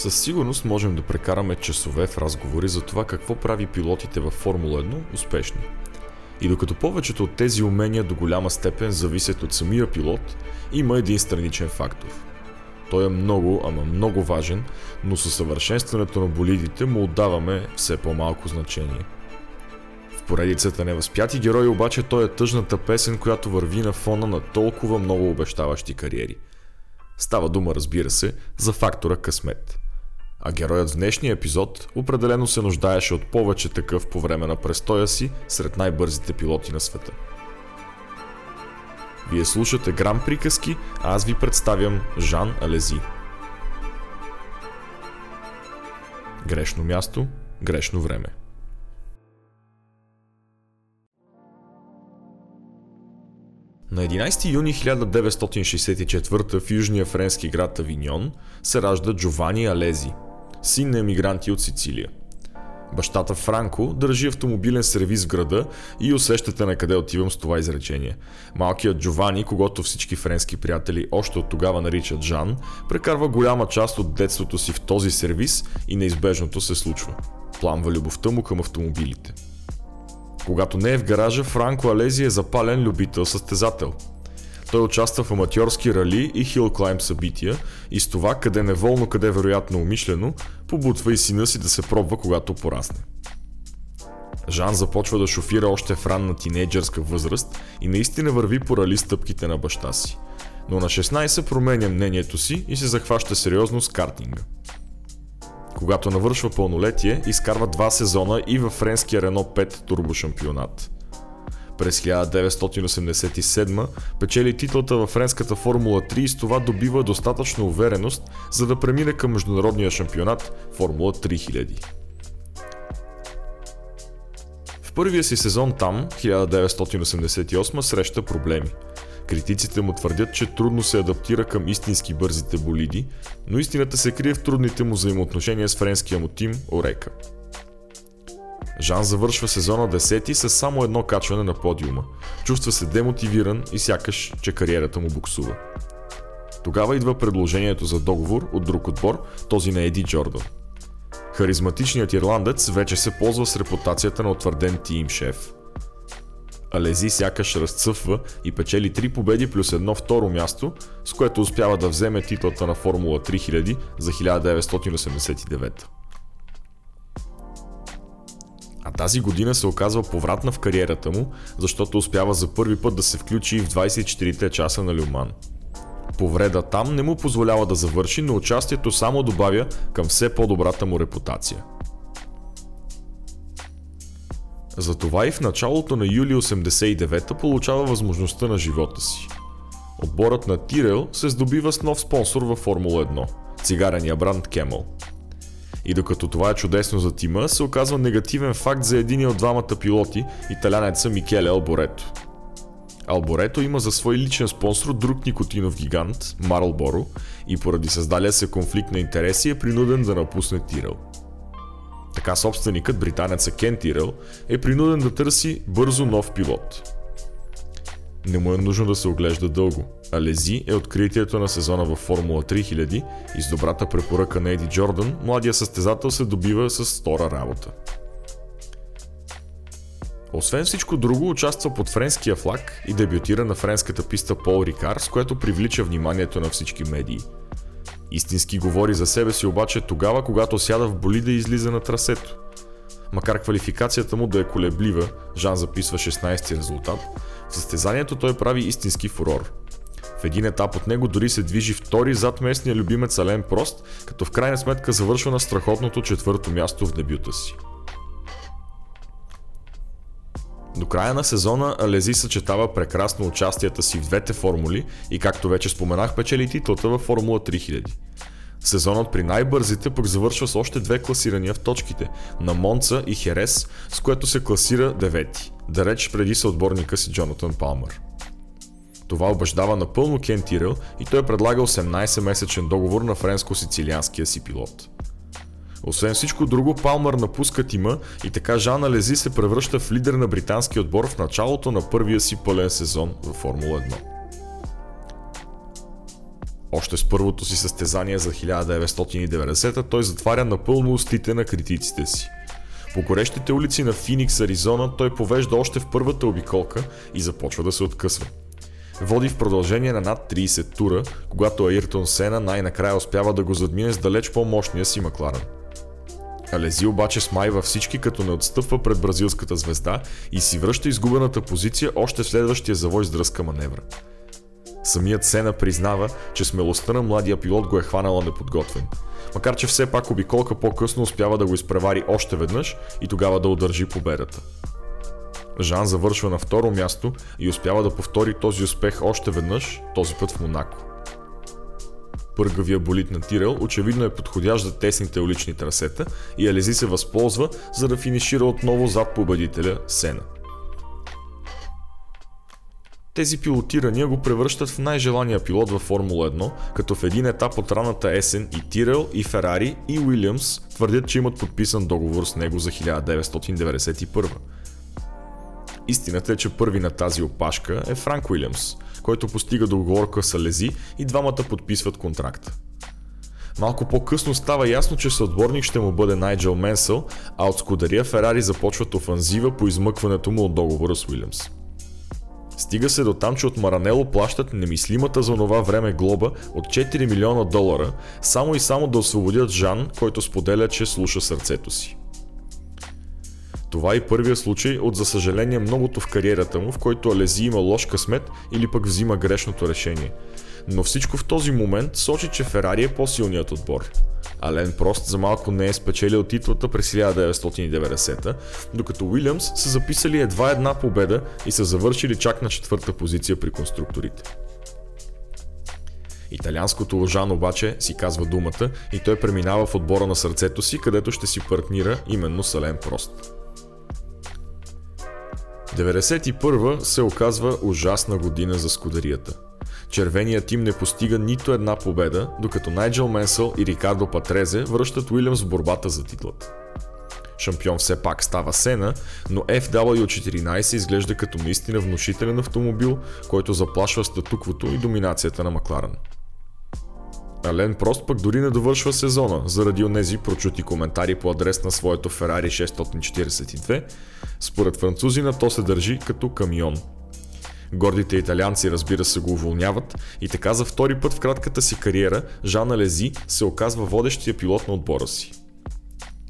Със сигурност можем да прекараме часове в разговори за това какво прави пилотите във Формула 1 успешни. И докато повечето от тези умения до голяма степен зависят от самия пилот, има един страничен фактор. Той е много, ама много важен, но със съвършенстването на болидите му отдаваме все по-малко значение. В поредицата Невъзпяти герои обаче той е тъжната песен, която върви на фона на толкова много обещаващи кариери. Става дума, разбира се, за фактора късмет – а героят в днешния епизод определено се нуждаеше от повече такъв по време на престоя си сред най-бързите пилоти на света. Вие слушате Грам приказки, а аз ви представям Жан Алези. Грешно място, грешно време. На 11 юни 1964 в южния френски град Авиньон се ражда Джовани Алези – син на емигранти от Сицилия. Бащата Франко държи автомобилен сервис в града и усещате на къде отивам с това изречение. Малкият Джовани, когато всички френски приятели още от тогава наричат Жан, прекарва голяма част от детството си в този сервис и неизбежното се случва. Пламва любовта му към автомобилите. Когато не е в гаража, Франко Алези е запален любител-състезател – той участва в аматьорски рали и хил клайм събития и с това, къде неволно, къде вероятно умишлено, побутва и сина си да се пробва, когато порасне. Жан започва да шофира още в ранна тинейджърска възраст и наистина върви по рали стъпките на баща си. Но на 16 променя мнението си и се захваща сериозно с картинга. Когато навършва пълнолетие, изкарва два сезона и във френския Рено 5 турбошампионат – през 1987 печели титлата във френската Формула 3 и с това добива достатъчно увереност, за да премине към международния шампионат Формула 3000. В първия си сезон там, 1988, среща проблеми. Критиците му твърдят, че трудно се адаптира към истински бързите болиди, но истината се крие в трудните му взаимоотношения с френския му тим Орека. Жан завършва сезона 10 с само едно качване на подиума. Чувства се демотивиран и сякаш, че кариерата му буксува. Тогава идва предложението за договор от друг отбор, този на Еди Джордан. Харизматичният ирландец вече се ползва с репутацията на утвърден тим шеф. Алези сякаш разцъфва и печели 3 победи плюс едно второ място, с което успява да вземе титлата на Формула 3000 за 1989. А тази година се оказва повратна в кариерата му, защото успява за първи път да се включи в 24-те часа на Люман. Повреда там не му позволява да завърши, но участието само добавя към все по-добрата му репутация. Затова и в началото на юли 89-та получава възможността на живота си. Отборът на Тирел се здобива с нов спонсор във Формула 1 – цигарения бранд Camel – и докато това е чудесно за тима, се оказва негативен факт за един от двамата пилоти, италянеца Микеле Алборето. Алборето има за свой личен спонсор друг никотинов гигант, Марлборо, и поради създалия се конфликт на интереси е принуден да напусне Тирел. Така собственикът, британеца Кен Тирел, е принуден да търси бързо нов пилот. Не му е нужно да се оглежда дълго. Алези е откритието на сезона във Формула 3000 и с добрата препоръка на Еди Джордан, младия състезател се добива с втора работа. Освен всичко друго, участва под френския флаг и дебютира на френската писта Пол Рикар, с което привлича вниманието на всички медии. Истински говори за себе си обаче тогава, когато сяда в болида и излиза на трасето. Макар квалификацията му да е колеблива, Жан записва 16 резултат, в състезанието той прави истински фурор. В един етап от него дори се движи втори зад местния любимец Ален Прост, като в крайна сметка завършва на страхотното четвърто място в дебюта си. До края на сезона Алези съчетава прекрасно участията си в двете формули и както вече споменах печели титлата във Формула 3000. Сезонът при най-бързите пък завършва с още две класирания в точките на Монца и Херес, с което се класира девети, да реч преди съотборника си Джонатан Палмър. Това убеждава напълно Кен Тирел и той предлага 18-месечен договор на френско-сицилианския си пилот. Освен всичко друго, Палмър напуска тима и така Жана Лези се превръща в лидер на британски отбор в началото на първия си пълен сезон във Формула 1. Още с първото си състезание за 1990 той затваря напълно устите на критиците си. По горещите улици на Финикс, Аризона, той повежда още в първата обиколка и започва да се откъсва. Води в продължение на над 30 тура, когато Айртон Сена най-накрая успява да го задмине с далеч по-мощния си Макларен. Алези обаче смайва всички като не отстъпва пред бразилската звезда и си връща изгубената позиция още в следващия завой с дръзка маневра. Самият Сена признава, че смелостта на младия пилот го е хванала неподготвен. Макар че все пак обиколка по-късно успява да го изпревари още веднъж и тогава да удържи победата. Жан завършва на второ място и успява да повтори този успех още веднъж, този път в Монако. Пъргавия болит на Тирел очевидно е подходящ за тесните улични трасета и Алези се възползва, за да финишира отново зад победителя Сена. Тези пилотирания го превръщат в най-желания пилот във Формула 1, като в един етап от ранната есен и Тирел, и Ферари, и Уилямс твърдят, че имат подписан договор с него за 1991. Истината е, че първи на тази опашка е Франк Уилямс, който постига договорка с Алези и двамата подписват контракта. Малко по-късно става ясно, че съотборник ще му бъде Найджел Менсъл, а от Скудария Ферари започват офанзива по измъкването му от договора с Уилямс. Стига се до там, че от Маранело плащат немислимата за това време глоба от 4 милиона долара, само и само да освободят Жан, който споделя, че слуша сърцето си. Това е първия случай от за съжаление многото в кариерата му, в който Алези има лош късмет или пък взима грешното решение. Но всичко в този момент сочи, че Ферари е по-силният отбор. Ален Прост за малко не е спечелил титлата през 1990, докато Уилямс са записали едва една победа и са завършили чак на четвърта позиция при конструкторите. Италианското лъжан обаче си казва думата и той преминава в отбора на сърцето си, където ще си партнира именно с Ален Прост. 91 се оказва ужасна година за скударията. Червеният тим не постига нито една победа, докато Найджел Менсъл и Рикардо Патрезе връщат Уилямс в борбата за титлата. Шампион все пак става Сена, но FW14 изглежда като наистина внушителен автомобил, който заплашва статуквото и доминацията на Макларен. Ален Прост пък дори не довършва сезона, заради онези прочути коментари по адрес на своето Ferrari 642. Според французина то се държи като камион. Гордите италианци разбира се го уволняват и така за втори път в кратката си кариера Жан Алези се оказва водещия пилот на отбора си.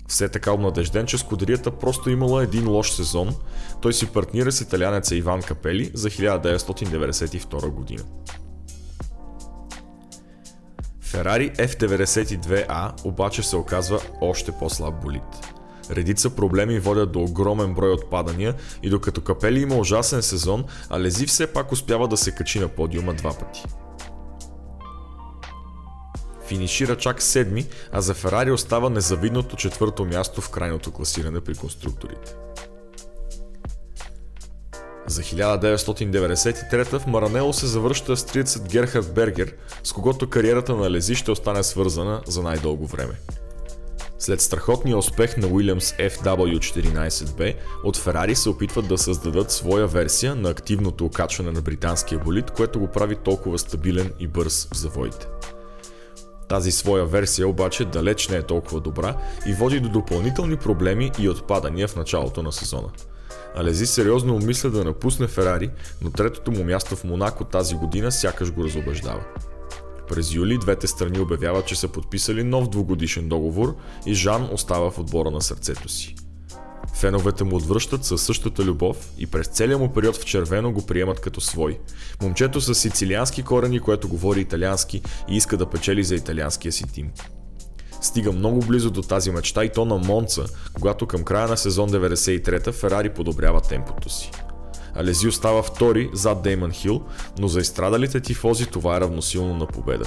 Все така обнадежден, че скудерията просто имала един лош сезон, той си партнира с италянеца Иван Капели за 1992 година. Ферари F92A обаче се оказва още по-слаб болид. Редица проблеми водят до огромен брой отпадания и докато Капели има ужасен сезон, Алези все пак успява да се качи на подиума два пъти. Финишира чак седми, а за Ферари остава незавидното четвърто място в крайното класиране при конструкторите. За 1993 в Маранело се завръща австриецът Герхард Бергер, с когото кариерата на Лези ще остане свързана за най-дълго време. След страхотния успех на Williams FW14B, от Ферари се опитват да създадат своя версия на активното окачване на британския болид, което го прави толкова стабилен и бърз в завоите. Тази своя версия обаче далеч не е толкова добра и води до допълнителни проблеми и отпадания в началото на сезона. Алези сериозно умисля да напусне Ферари, но третото му място в Монако тази година сякаш го разобеждава. През юли двете страни обявяват, че са подписали нов двугодишен договор и Жан остава в отбора на сърцето си. Феновете му отвръщат със същата любов и през целия му период в червено го приемат като свой. Момчето с сицилиански корени, което говори италиански и иска да печели за италианския си тим стига много близо до тази мечта и то на Монца, когато към края на сезон 93 Ферари подобрява темпото си. Алези остава втори зад Деймон Хил, но за изстрадалите тифози това е равносилно на победа.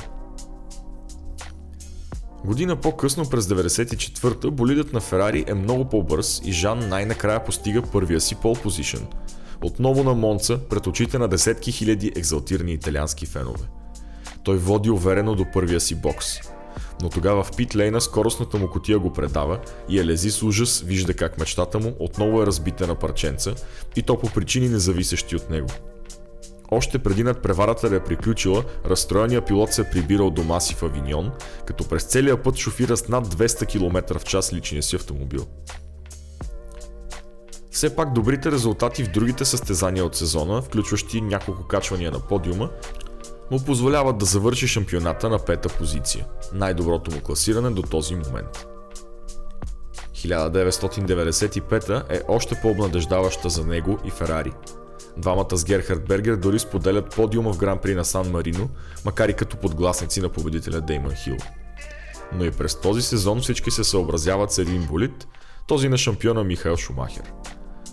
Година по-късно през 94-та болидът на Ферари е много по-бърз и Жан най-накрая постига първия си пол позишън. Отново на Монца пред очите на десетки хиляди екзалтирани италиански фенове. Той води уверено до първия си бокс но тогава в питлейна скоростната му котия го предава и Елези с ужас вижда как мечтата му отново е разбита на парченца и то по причини независещи от него. Още преди надпреварата да е приключила, разстроения пилот се е прибирал дома си в Авиньон, като през целия път шофира с над 200 км в час личния си автомобил. Все пак добрите резултати в другите състезания от сезона, включващи няколко качвания на подиума, му позволяват да завърши шампионата на пета позиция, най-доброто му класиране до този момент. 1995 е още по-обнадеждаваща за него и Ферари. Двамата с Герхард Бергер дори споделят подиума в Гран При на Сан Марино, макар и като подгласници на победителя Деймон Хил. Но и през този сезон всички се съобразяват с един болит, този на шампиона Михаил Шумахер.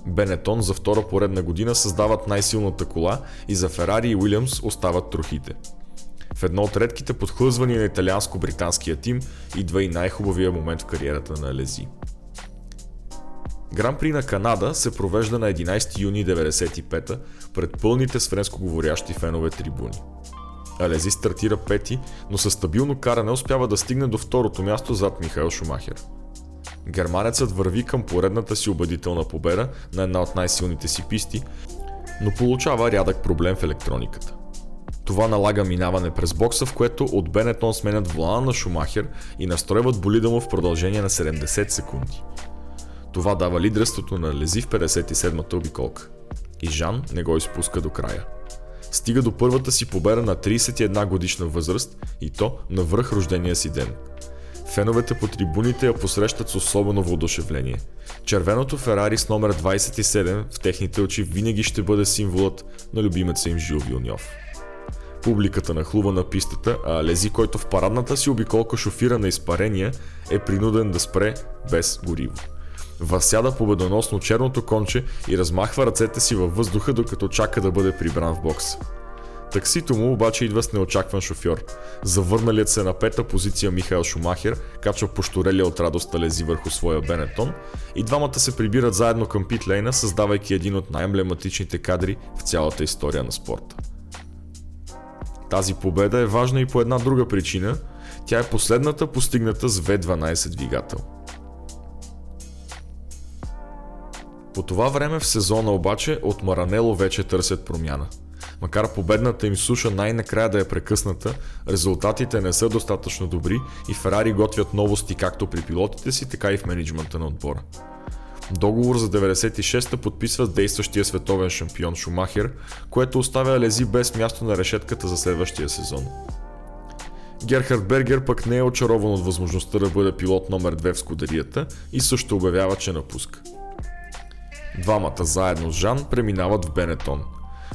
Бенетон за втора поредна година създават най-силната кола и за Ферари и Уилямс остават трохите. В едно от редките подхлъзвания на италианско-британския тим идва и най-хубавия момент в кариерата на Лези. Гран при на Канада се провежда на 11 юни 1995 пред пълните с френско говорящи фенове трибуни. Алези стартира пети, но със стабилно каране успява да стигне до второто място зад Михаил Шумахер. Германецът върви към поредната си убедителна победа на една от най-силните си писти, но получава рядък проблем в електрониката. Това налага минаване през бокса, в което от Бенетон сменят волана на Шумахер и настройват болида му в продължение на 70 секунди. Това дава лидерството на Лези в 57-та обиколка. И Жан не го изпуска до края. Стига до първата си победа на 31 годишна възраст и то на връх рождения си ден. Феновете по трибуните я посрещат с особено въодушевление. Червеното Ферари с номер 27 в техните очи винаги ще бъде символът на любимеца им Жил Вилньов. Публиката нахлува на пистата, а Лези, който в парадната си обиколка шофира на изпарения, е принуден да спре без гориво. Възсяда победоносно черното конче и размахва ръцете си във въздуха, докато чака да бъде прибран в бокс. Таксито му обаче идва с неочакван шофьор. Завърналият се на пета позиция Михаил Шумахер качва пошторелия от радост лези върху своя Бенетон и двамата се прибират заедно към питлейна, създавайки един от най-емблематичните кадри в цялата история на спорта. Тази победа е важна и по една друга причина. Тя е последната постигната с V12 двигател – По това време в сезона обаче от Маранело вече търсят промяна. Макар победната им суша най-накрая да е прекъсната, резултатите не са достатъчно добри и Ферари готвят новости както при пилотите си, така и в менеджмента на отбора. Договор за 96-та подписва действащия световен шампион Шумахер, което оставя Лези без място на решетката за следващия сезон. Герхард Бергер пък не е очарован от възможността да бъде пилот номер 2 в скудерията и също обявява, че напуска. Двамата заедно с Жан преминават в Бенетон.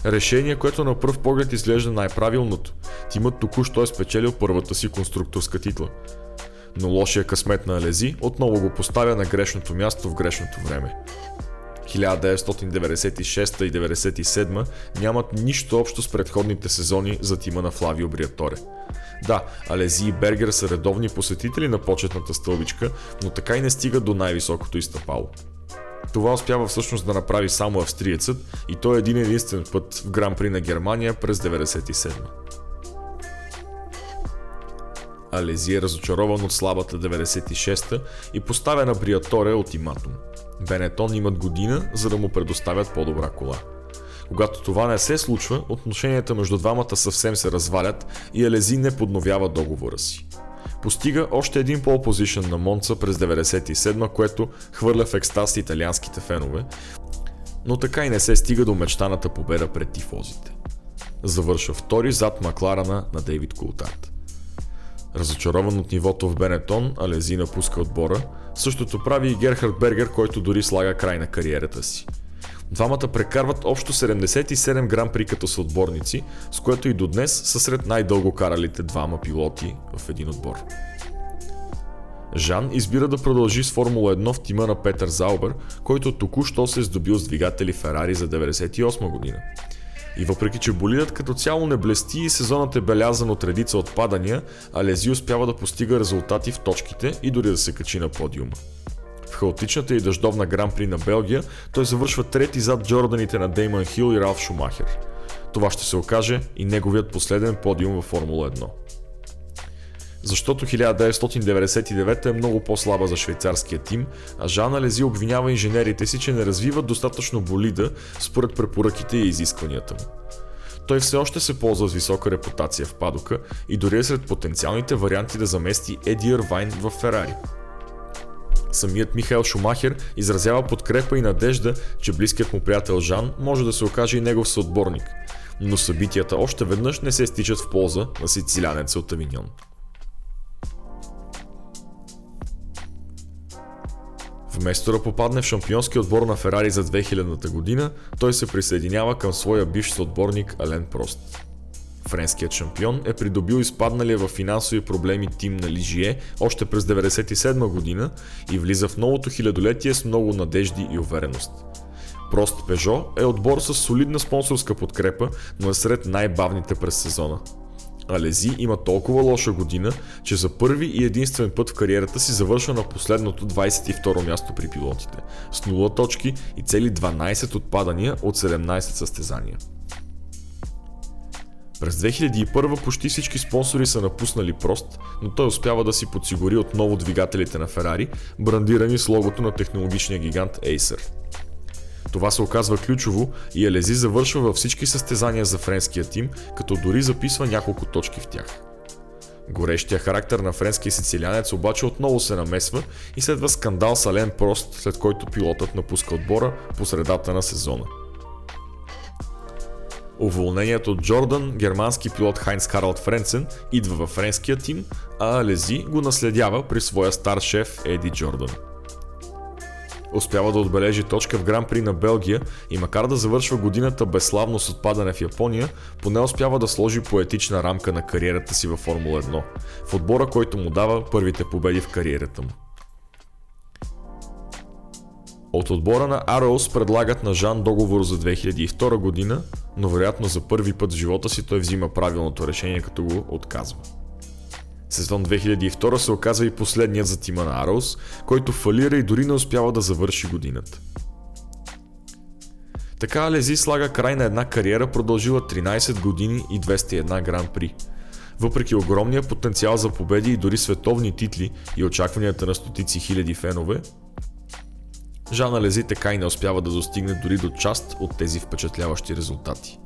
Решение, което на пръв поглед изглежда най-правилното. Тимът току-що е спечелил първата си конструкторска титла. Но лошия късмет на Алези отново го поставя на грешното място в грешното време. 1996 и 1997 нямат нищо общо с предходните сезони за тима на Флавио Бриаторе. Да, Алези и Бергер са редовни посетители на почетната стълбичка, но така и не стигат до най-високото изтъпало. Това успява всъщност да направи само австриецът и той е един единствен път в Гран При на Германия през 97 Алези е разочарован от слабата 96-та и поставя на Бриаторе ултиматум. Бенетон имат година, за да му предоставят по-добра кола. Когато това не се случва, отношенията между двамата съвсем се развалят и Алези не подновява договора си. Постига още един пол позишън на Монца през 97 което хвърля в екстаз италианските фенове, но така и не се стига до мечтаната победа пред тифозите. Завършва втори зад Макларана на Дейвид Култарт. Разочарован от нивото в Бенетон, Алези напуска отбора, същото прави и Герхард Бергер, който дори слага край на кариерата си. Двамата прекарват общо 77 гран при като са с което и до днес са сред най-дълго каралите двама пилоти в един отбор. Жан избира да продължи с Формула 1 в тима на Петър Заубер, който току-що се е здобил с двигатели Ферари за 98 година. И въпреки, че болидът като цяло не блести и сезонът е белязан от редица отпадания, Алези успява да постига резултати в точките и дори да се качи на подиума. Хаотичната и дъждовна гран при на Белгия той завършва трети зад Джорданите на Деймон Хил и Ралф Шумахер. Това ще се окаже и неговият последен подиум във Формула 1. Защото 1999 е много по-слаба за швейцарския тим, а Жан Алези обвинява инженерите си, че не развиват достатъчно болида според препоръките и изискванията му. той все още се ползва с висока репутация в падока и дори е сред потенциалните варианти да замести Еди Ирвайн в Ферари. Самият Михаил Шумахер изразява подкрепа и надежда, че близкият му приятел Жан може да се окаже и негов съотборник, но събитията още веднъж не се стичат в полза на сицилянеца от Авиньон. Вместо да попадне в шампионски отбор на Ферари за 2000-та година, той се присъединява към своя бивш съотборник Ален Прост. Френският шампион е придобил изпадналия в финансови проблеми тим на Лижие още през 1997 година и влиза в новото хилядолетие с много надежди и увереност. Прост Пежо е отбор с солидна спонсорска подкрепа, но е сред най-бавните през сезона. Алези има толкова лоша година, че за първи и единствен път в кариерата си завършва на последното 22 място при пилотите, с 0 точки и цели 12 отпадания от 17 състезания. През 2001 почти всички спонсори са напуснали Прост, но той успява да си подсигури отново двигателите на Ферари, брандирани с логото на технологичния гигант Acer. Това се оказва ключово и Елези завършва във всички състезания за френския тим, като дори записва няколко точки в тях. Горещия характер на френския сицилянец обаче отново се намесва и следва скандал с Ален Прост, след който пилотът напуска отбора по средата на сезона. Уволнението от Джордан, германски пилот Хайнц Харлд Френцен, идва във френския тим, а Алези го наследява при своя стар шеф Еди Джордан. Успява да отбележи точка в Гран При на Белгия и макар да завършва годината безславно с отпадане в Япония, поне успява да сложи поетична рамка на кариерата си във Формула 1, в отбора, който му дава първите победи в кариерата му. От отбора на Arrows предлагат на Жан договор за 2002 година, но вероятно за първи път в живота си той взима правилното решение, като го отказва. Сезон 2002 се оказва и последният за тима на Arrows, който фалира и дори не успява да завърши годината. Така Лези слага край на една кариера, продължила 13 години и 201 гран при. Въпреки огромния потенциал за победи и дори световни титли и очакванията на стотици хиляди фенове, Жан Лези така и не успява да достигне дори до част от тези впечатляващи резултати.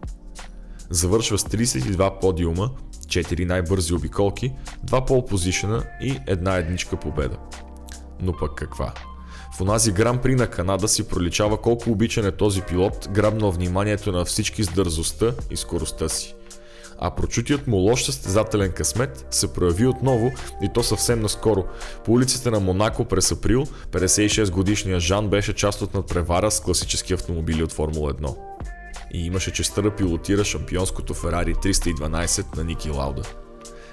Завършва с 32 подиума 4 най-бързи обиколки, 2 пол позишена и една едничка победа. Но пък каква? В онази гран при на Канада си проличава колко обичан е този пилот, грабнал вниманието на всички с дързостта и скоростта си. А прочутият му лош състезателен късмет се прояви отново и то съвсем наскоро. По улиците на Монако през април 56 годишният Жан беше част от надпревара с класически автомобили от Формула 1 и имаше честа да пилотира шампионското Ферари 312 на Ники Лауда.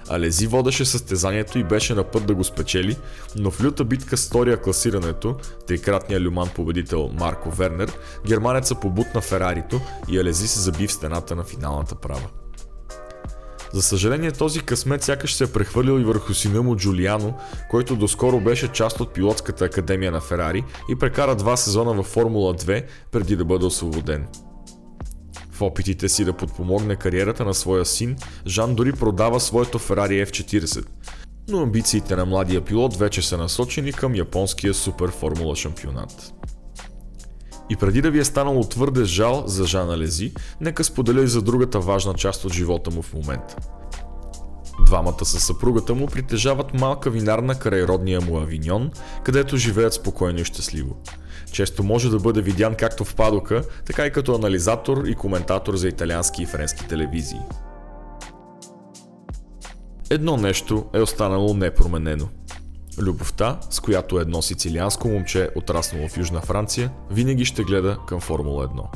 Алези водеше състезанието и беше на път да го спечели, но в люта битка с втория класирането, трикратния люман победител Марко Вернер, германеца побутна Ферарито и Алези се заби в стената на финалната права. За съжаление този късмет сякаш се е прехвърлил и върху сина му Джулиано, който доскоро беше част от пилотската академия на Ферари и прекара два сезона във Формула 2 преди да бъде освободен. В опитите си да подпомогне кариерата на своя син, Жан дори продава своето Ferrari F40. Но амбициите на младия пилот вече са насочени към японския супер формула шампионат. И преди да ви е станало твърде жал за Жана Лези, нека споделя и за другата важна част от живота му в момента. Двамата със съпругата му притежават малка винарна край родния му Авиньон, където живеят спокойно и щастливо. Често може да бъде видян както в падока, така и като анализатор и коментатор за италиански и френски телевизии. Едно нещо е останало непроменено. Любовта, с която едно сицилианско момче, отраснало в Южна Франция, винаги ще гледа към Формула 1.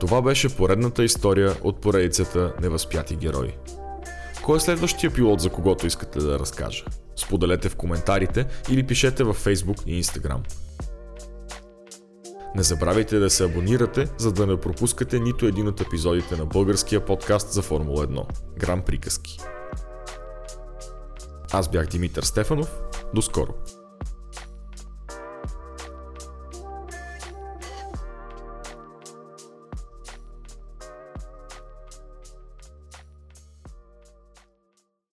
Това беше поредната история от поредицата Невъзпяти герои. Кой е следващия пилот, за когото искате да разкажа? Споделете в коментарите или пишете във Facebook и Instagram. Не забравяйте да се абонирате, за да не пропускате нито един от епизодите на българския подкаст за Формула 1 – Грам приказки. Аз бях Димитър Стефанов. До скоро!